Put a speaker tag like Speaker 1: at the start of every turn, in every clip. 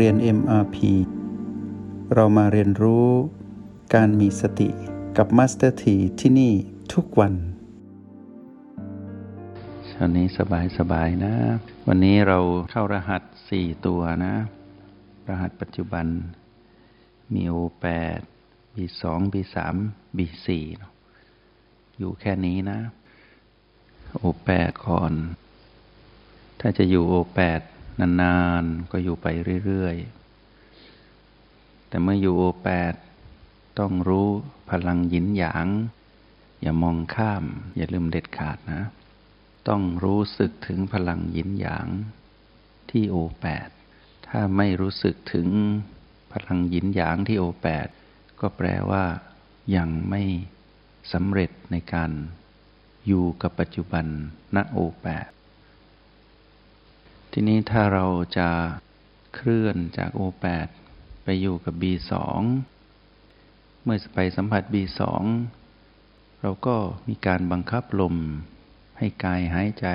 Speaker 1: เรียน MRP เรามาเรียนรู้การมีสติกับ Master T ที่ที่นี่ทุกวัน
Speaker 2: เช้านี้สบายสบายนะ วันนี้เราเข้ารหัส 4 ตัวนะ รหัสปัจจุบันมี O8 B2 B3 B4 อยู่แค่นี้นะ O8 ก่อน ถ้าจะอยู่ O8 นานๆ ก็อยู่ไปเรื่อยๆ แต่เมื่ออยู่โอแปดต้องรู้พลังหยินหยาง อย่ามองข้าม อย่าลืมเด็ดขาดนะ ต้องรู้สึกถึงพลังหยินหยาง ที่โอแปดถ้าไม่รู้สึกถึงพลังหยินหยางที่โอแปดก็แปลว่ายังไม่สำเร็จในการอยู่กับปัจจุบันณโอแปด ทีนี้ถ้าเราจะเคลื่อนจาก O8 ไปอยู่กับ B2 เมื่อไปสัมผัส B2 เราก็มีการบังคับลม ให้กายหายใจ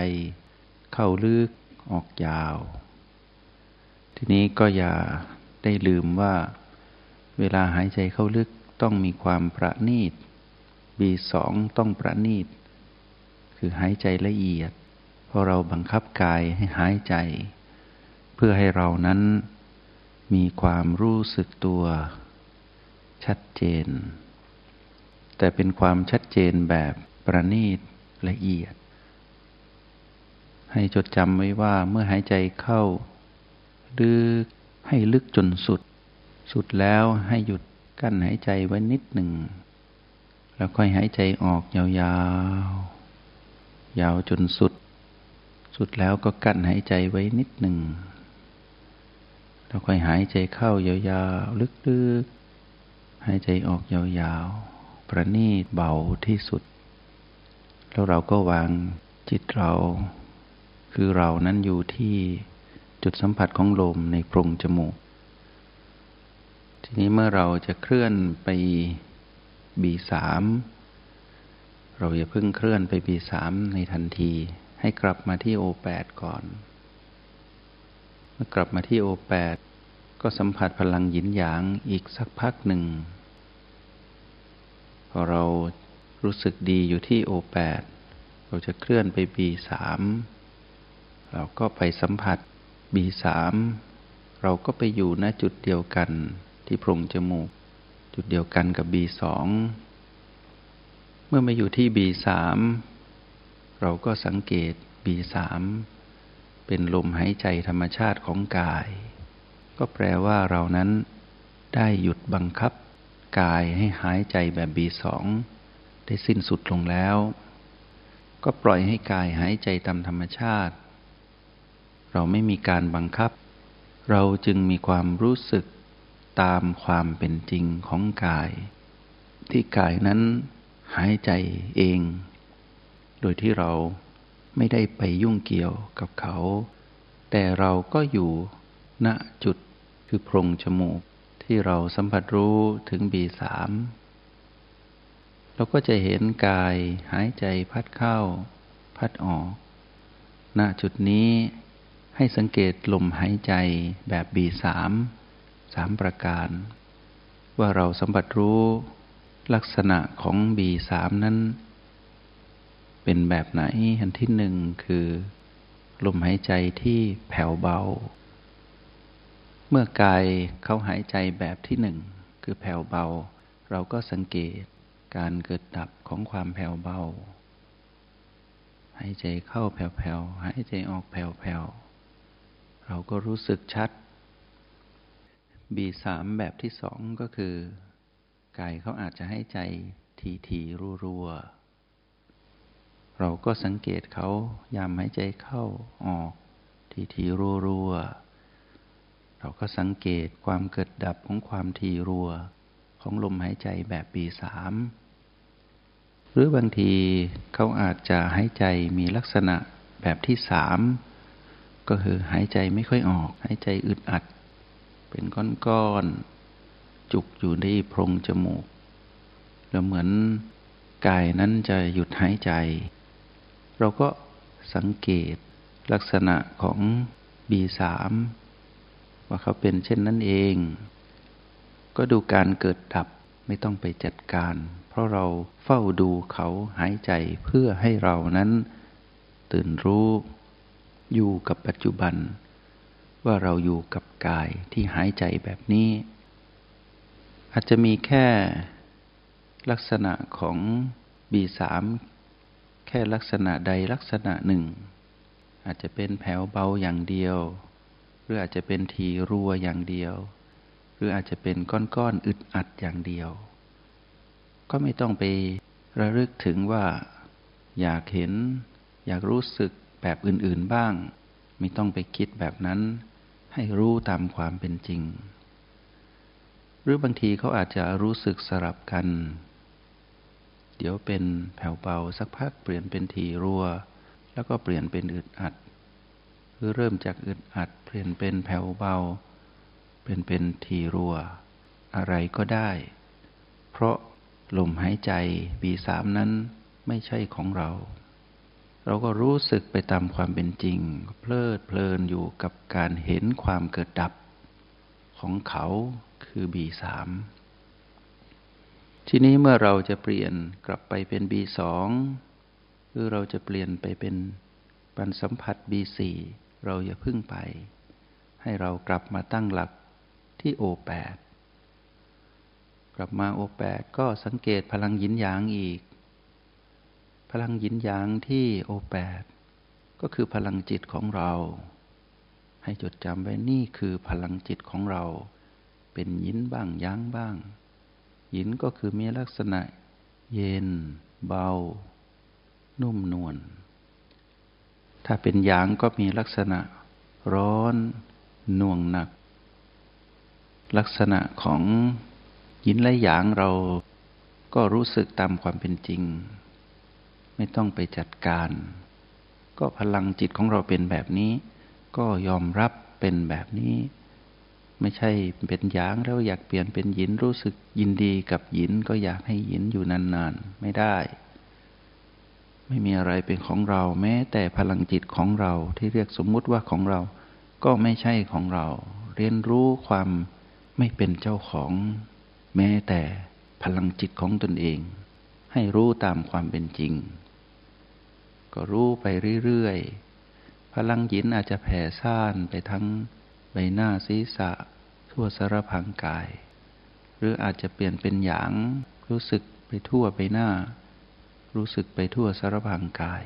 Speaker 2: เข้าลึกออกยาว ทีนี้ก็อย่าได้ลืมว่า เวลาหายใจเข้าลึกต้องมีความประณีต B2 ต้องประณีต คือหายใจละเอียด พอเราบังคับกายให้หายใจ เพื่อให้เรานั้นมีความรู้สึกตัว ชัดเจน แต่เป็นความชัดเจนแบบประณีตละเอียด ให้จดจำไว้ว่าเมื่อหายใจเข้าลึกให้ลึกจนสุด สุดแล้วให้หยุดกั้นหายใจไว้นิดหนึ่ง แล้วค่อยหายใจออกยาวๆ ยาวจนสุด สุดแล้วก็กั้นหายใจไว้นิดหนึ่งแล้วค่อยหายใจเข้ายาวๆ ลึกๆ หายใจออกยาวๆ ประณีตเบาที่สุด แล้วเราก็วางจิตเรา คือเรานั้นอยู่ที่จุดสัมผัสของลมในโพรงจมูก ทีนี้เมื่อเราจะเคลื่อนไปบีสามเราอย่าเพิ่งเคลื่อนไปบีสามในทันที ให้กลับมาที่โอแปดก่อนเมื่อกลับมาที่โอแปดก็สัมผัสพลังหยินหยางอีกสักพักหนึ่ง พอเรารู้สึกดีอยู่ที่โอแปดเราจะเคลื่อนไปบีสามเราก็ไปสัมผัสบีสามเราก็ไปอยู่ณจุดเดียวกันที่โพรงจมูก จุดเดียวกันกับบีสองเมื่อมาอยู่ที่บีสาม เราก็สังเกต B3 เป็นลมหายใจธรรมชาติของกาย ก็แปลว่าเรานั้นได้หยุดบังคับ กายให้หายใจแบบ B2 ได้สิ้นสุดลงแล้ว ก็ปล่อยให้กายหายใจตามธรรมชาติ เราไม่มีการบังคับ เราจึงมีความรู้สึกตามความเป็นจริงของกาย ที่กายนั้นหายใจเอง โดยที่เราไม่ได้ไปยุ่งเกี่ยวกับเขา แต่เราก็อยู่ณจุดคือโพรงจมูก ที่เราสัมผัสรู้ถึงบีสามเราก็จะเห็นกายหายใจพัดเข้า พัดออก ณจุดนี้ให้สังเกตลมหายใจแบบบีสามสามประการ ว่าเราสัมผัสรู้ลักษณะของบีสามนั้น เป็นแบบไหน อันที่หนึ่งคือ ลมหายใจที่แผ่วเบา เมื่อกายเขาหายใจแบบที่หนึ่งคือแผ่วเบา เราก็สังเกตการเกิดดับของความแผ่วเบา หายใจเข้าแผ่วๆ หายใจออกแผ่วๆ เราก็รู้สึกชัด บีสามแบบที่สองก็คือ กายเขาอาจจะให้ใจทีๆรัวๆ เราก็สังเกตเขายามหายใจเข้าออกทีทีรัวรัวเราก็สังเกตความเกิดดับของความทีรัว ของลมหายใจแบบปีสามหรือบางทีเขาอาจจะหายใจมีลักษณะแบบที่สามก็คือหายใจไม่ค่อยออก หายใจอึดอัด เป็นก้อนๆจุกอยู่ในโพรงจมูก แล้วเหมือนกายนั้นจะหยุดหายใจ เราก็สังเกตลักษณะของ B3 ว่าเขาเป็นเช่นนั้นเอง ก็ดูการเกิดดับไม่ต้องไปจัดการ เพราะเราเฝ้าดูเขาหายใจเพื่อให้เรานั้น ตื่นรู้อยู่กับปัจจุบัน ว่าเราอยู่กับกายที่หายใจแบบนี้ อาจจะมีแค่ลักษณะของ B3 แค่ลักษณะใดลักษณะหนึ่ง อาจจะเป็นแผ่วเบาอย่างเดียว หรืออาจจะเป็นทีรัวอย่างเดียว หรืออาจจะเป็นก้อนๆอึดอัดอย่างเดียว ก็ไม่ต้องไประลึกถึงว่า อยากเห็น อยากรู้สึกแบบอื่นๆบ้าง ไม่ต้องไปคิดแบบนั้น ให้รู้ตามความเป็นจริง หรือบางทีเขาอาจจะรู้สึกสลับกัน เดี๋ยวเป็นแผ่วเบาสักพักเปลี่ยนเป็นทีรัว แล้วก็เปลี่ยนเป็นอึดอัด คือเริ่มจากอึดอัด เปลี่ยนเป็นแผ่วเบา เปลี่ยนเป็นทีรัว อะไรก็ได้ เพราะลมหายใจบีสามนั้นไม่ใช่ของเรา เราก็รู้สึกไปตามความเป็นจริง เพลิดเพลินอยู่กับการเห็นความเกิดดับ ของเขาคือบีสาม ทีนี้เมื่อเราจะเปลี่ยนกลับไปเป็น B2 หรือเราจะเปลี่ยนไปเป็นปันสัมผัส B4 เราอย่าพึ่งไป ให้เรากลับมาตั้งหลักที่ O8 กลับมา O8 ก็สังเกตพลังยินหยางอีก พลังยินหยางที่ O8 ก็คือพลังจิตของเรา ให้จดจำไว้นี่คือพลังจิตของเรา เป็นยินบ้างยางบ้าง หินก็คือมีลักษณะ เย็น เบา นุ่มนวล ถ้าเป็นหยางก็มีลักษณะ ร้อน หน่วงหนัก ลักษณะของหินและหยางเราก็รู้สึกตามความเป็นจริง ไม่ต้องไปจัดการ ก็พลังจิตของเราเป็นแบบนี้ ก็ยอมรับเป็นแบบนี้ ไม่ใช่เป็นหยางแล้วอยากเปลี่ยนเป็นหยินรู้สึกยินดีกับหยินก็อยากให้หยินอยู่นานๆ ไม่ได้ ไม่มีอะไรเป็นของเราแม้แต่พลังจิตของเราที่เรียกสมมุติว่าของเรา ก็ไม่ใช่ของเรา เรียนรู้ความไม่เป็นเจ้าของ แม้แต่พลังจิตของตนเอง ให้รู้ตามความเป็นจริง ก็รู้ไปเรื่อยๆพลังหยินอาจจะแผ่ซ่านไปทั้ง ใบหน้าศีรษะ ทั่วสารพังกาย หรืออาจจะเปลี่ยนเป็นหยาง รู้สึกไปทั่วใบหน้า รู้สึกไปทั่วสารพังกาย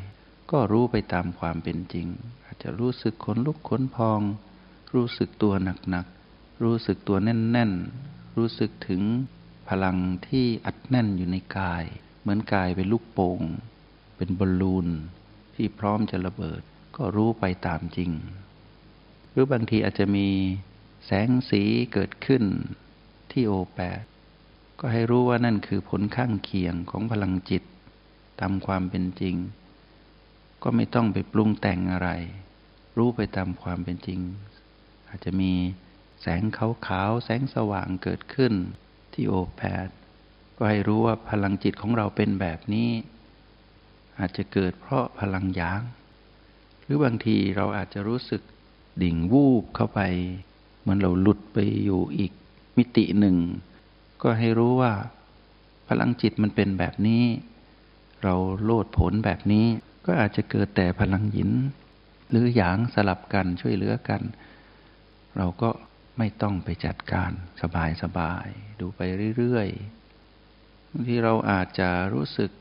Speaker 2: ก็รู้ไปตามความเป็นจริง อาจจะรู้สึกขนลุกขนพอง รู้สึกตัวหนักๆ รู้สึกตัวแน่นๆ รู้สึกถึงพลังที่อัดแน่นอยู่ในกาย เหมือนกายเป็นลูกโป่ง เป็นบอลลูนที่พร้อมจะระเบิด ก็รู้ไปตามจริง หรือบางทีอาจจะมีแสงสีเกิดขึ้นที่โอแปดก็ให้รู้ว่านั่นคือผลข้างเคียงของพลังจิตตามความเป็นจริง ก็ไม่ต้องไปปรุงแต่งอะไร รู้ไปตามความเป็นจริง อาจจะมีแสงขาวๆแสงสว่างเกิดขึ้นที่โอแปดก็ให้รู้ว่าพลังจิตของเราเป็นแบบนี้ อาจจะเกิดเพราะพลังยาง หรือบางทีเราอาจจะรู้สึก ดิ่งวูบเข้าไป เหมือนเราหลุดไปอยู่อีกมิติหนึ่ง ก็ให้รู้ว่า พลังจิตมันเป็นแบบนี้ เราโลดผลแบบนี้ ก็อาจจะเกิดแต่พลังหิน หรือหยางสลับกันช่วยเหลือกัน เราก็ไม่ต้องไปจัดการสบายสบาย ดูไปเรื่อยๆบางทีเราอาจจะรู้สึก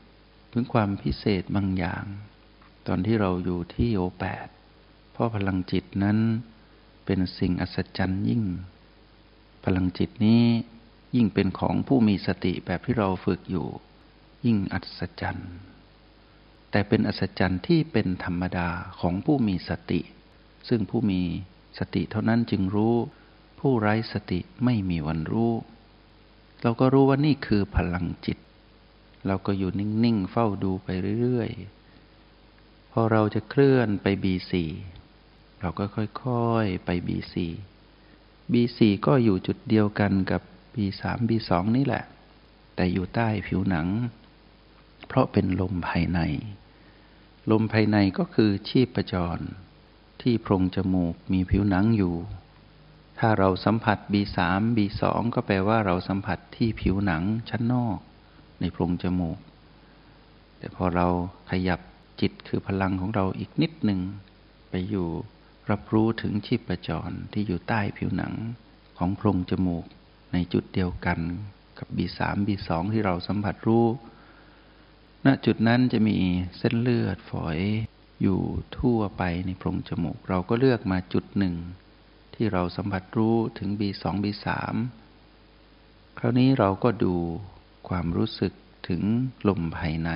Speaker 2: ถึงความพิเศษบางอย่าง ตอนที่เราอยู่ที่โอแปด เพราะพลังจิตนั้นเป็นสิ่งอัศจรรย์ยิ่ง พลังจิตนี้ยิ่งเป็นของผู้มีสติแบบที่เราฝึกอยู่ ยิ่งอัศจรรย์ แต่เป็นอัศจรรย์ที่เป็นธรรมดาของผู้มีสติ ซึ่งผู้มีสติเท่านั้นจึงรู้ ผู้ไร้สติไม่มีวันรู้ เราก็รู้ว่านี่คือพลังจิต เราก็อยู่นิ่ง ๆ เฝ้าดูไปเรื่อย ๆ พอเราจะเคลื่อนไปบีสี่ เราก็ค่อยๆไป B4 B4 ก็อยู่จุดเดียวกันกับ B3 B2 นี่แหละ แต่อยู่ใต้ผิวหนัง เพราะเป็นลมภายใน ลมภายในก็คือชีพประจร ที่โพรงจมูกมีผิวหนังอยู่ ถ้าเราสัมผัส B3 B2 ก็แปลว่าเราสัมผัสที่ผิวหนังชั้นนอก ในโพรงจมูก แต่พอเราขยับจิตคือพลังของเราอีกนิดหนึ่งไปอยู่ รับรู้ถึงชีพจรที่อยู่ใต้ผิวหนังของโพรงจมูกในจุดเดียวกันกับ B3 B2 ที่เราสัมผัสรู้ ณ จุดนั้นจะมีเส้นเลือดฝอยอยู่ทั่วไปในโพรงจมูก เราก็เลือกมาจุดหนึ่ง ที่เราสัมผัสรู้ถึง B2 B3 คราวนี้เราก็ดูความรู้สึกถึงลมภายใน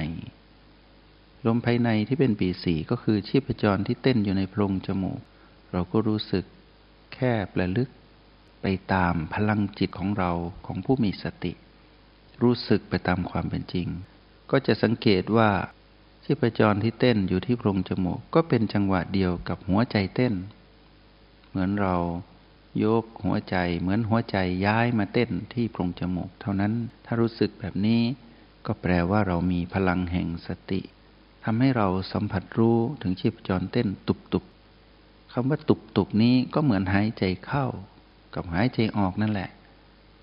Speaker 2: ลมภายในที่เป็น B4 ก็คือชีพจรที่เต้นอยู่ในโพรงจมูก เราก็รู้สึกแคบและลึกไปตามพลังจิตของเราของผู้มีสติ รู้สึกไปตามความเป็นจริง ก็จะสังเกตว่าชีพจรที่เต้นอยู่ที่โพรงจมูกก็เป็นจังหวะเดียวกับหัวใจเต้น เหมือนเราโยกหัวใจเหมือนหัวใจย้ายมาเต้นที่โพรงจมูก เท่านั้นถ้ารู้สึกแบบนี้ ก็แปลว่าเรามีพลังแห่งสติทำให้เราสัมผัสรู้ถึงชีพจรเต้นตุบ คำว่าตุบๆนี้ก็เหมือนหายใจเข้า กับหายใจออกนั่นแหละ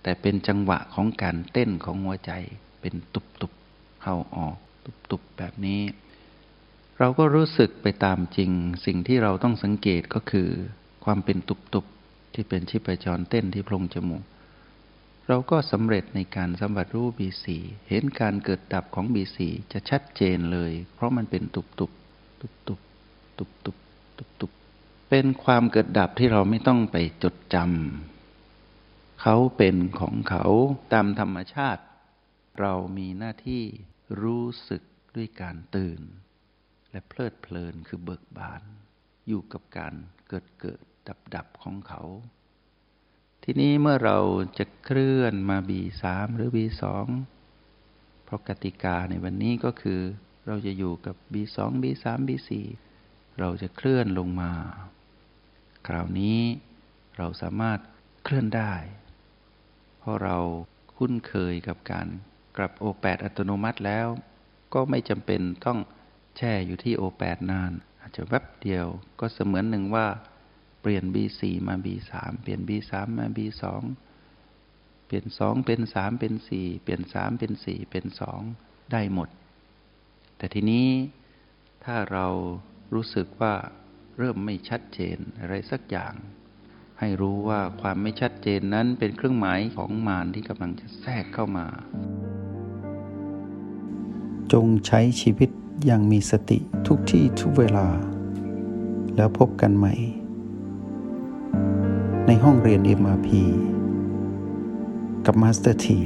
Speaker 2: แต่เป็นจังหวะของการเต้นของหัวใจ เป็นตุบตุบเข้าออกตุบตุบแบบนี้ เราก็รู้สึกไปตามจริง สิ่งที่เราต้องสังเกตก็คือ ความเป็นตุบตุบที่เป็นชีพจรเต้นที่โพรงจมูกเราก็สำเร็จในการสัมผัสรู้บีสีเห็นการเกิดดับของบีสีจะชัดเจนเลย เพราะมันเป็นตุบตุบตุบตุบตุบตุบตุบตุบ เป็นความเกิดดับที่เราไม่ต้องไปจดจำเขาเป็นของเขาตามธรรมชาติ เรามีหน้าที่รู้สึกด้วยการตื่น และเพลิดเพลินคือเบิกบาน อยู่กับการเกิดเกิดดับดับของเขา ทีนี้เมื่อเราจะเคลื่อนมาบีสามหรือบีสองเพราะกติกาในวันนี้ก็คือ เราจะอยู่กับบีสองบีสามบีสี่เราจะเคลื่อนลงมา คราวนี้เราสามารถเคลื่อนได้ เพราะเราคุ้นเคยกับการกลับโอแปดอัตโนมัติแล้ว ก็ไม่จำเป็นต้องแช่อยู่ที่โอแปดนาน อาจจะแวบเดียวก็เสมือนหนึ่งว่า เปลี่ยน B4 มา B3 เปลี่ยน B3 มา B2 เปลี่ยน 2 เป็น 3 เป็น 4 เปลี่ยน 3 เป็น 4 เป็น 2 ได้หมด แต่ทีนี้ถ้าเรารู้สึกว่า เริ่มไม่ชัดเจนอะไรสักอย่าง ให้รู้ว่าความไม่ชัดเจนนั้นเป็นเครื่องหมายของมารที่กำลังจะแทรกเข้ามา
Speaker 1: จงใช้ชีวิตอย่างมีสติทุกที่ทุกเวลา แล้วพบกันใหม่ ในห้องเรียน MRP กับมาสเตอร์ที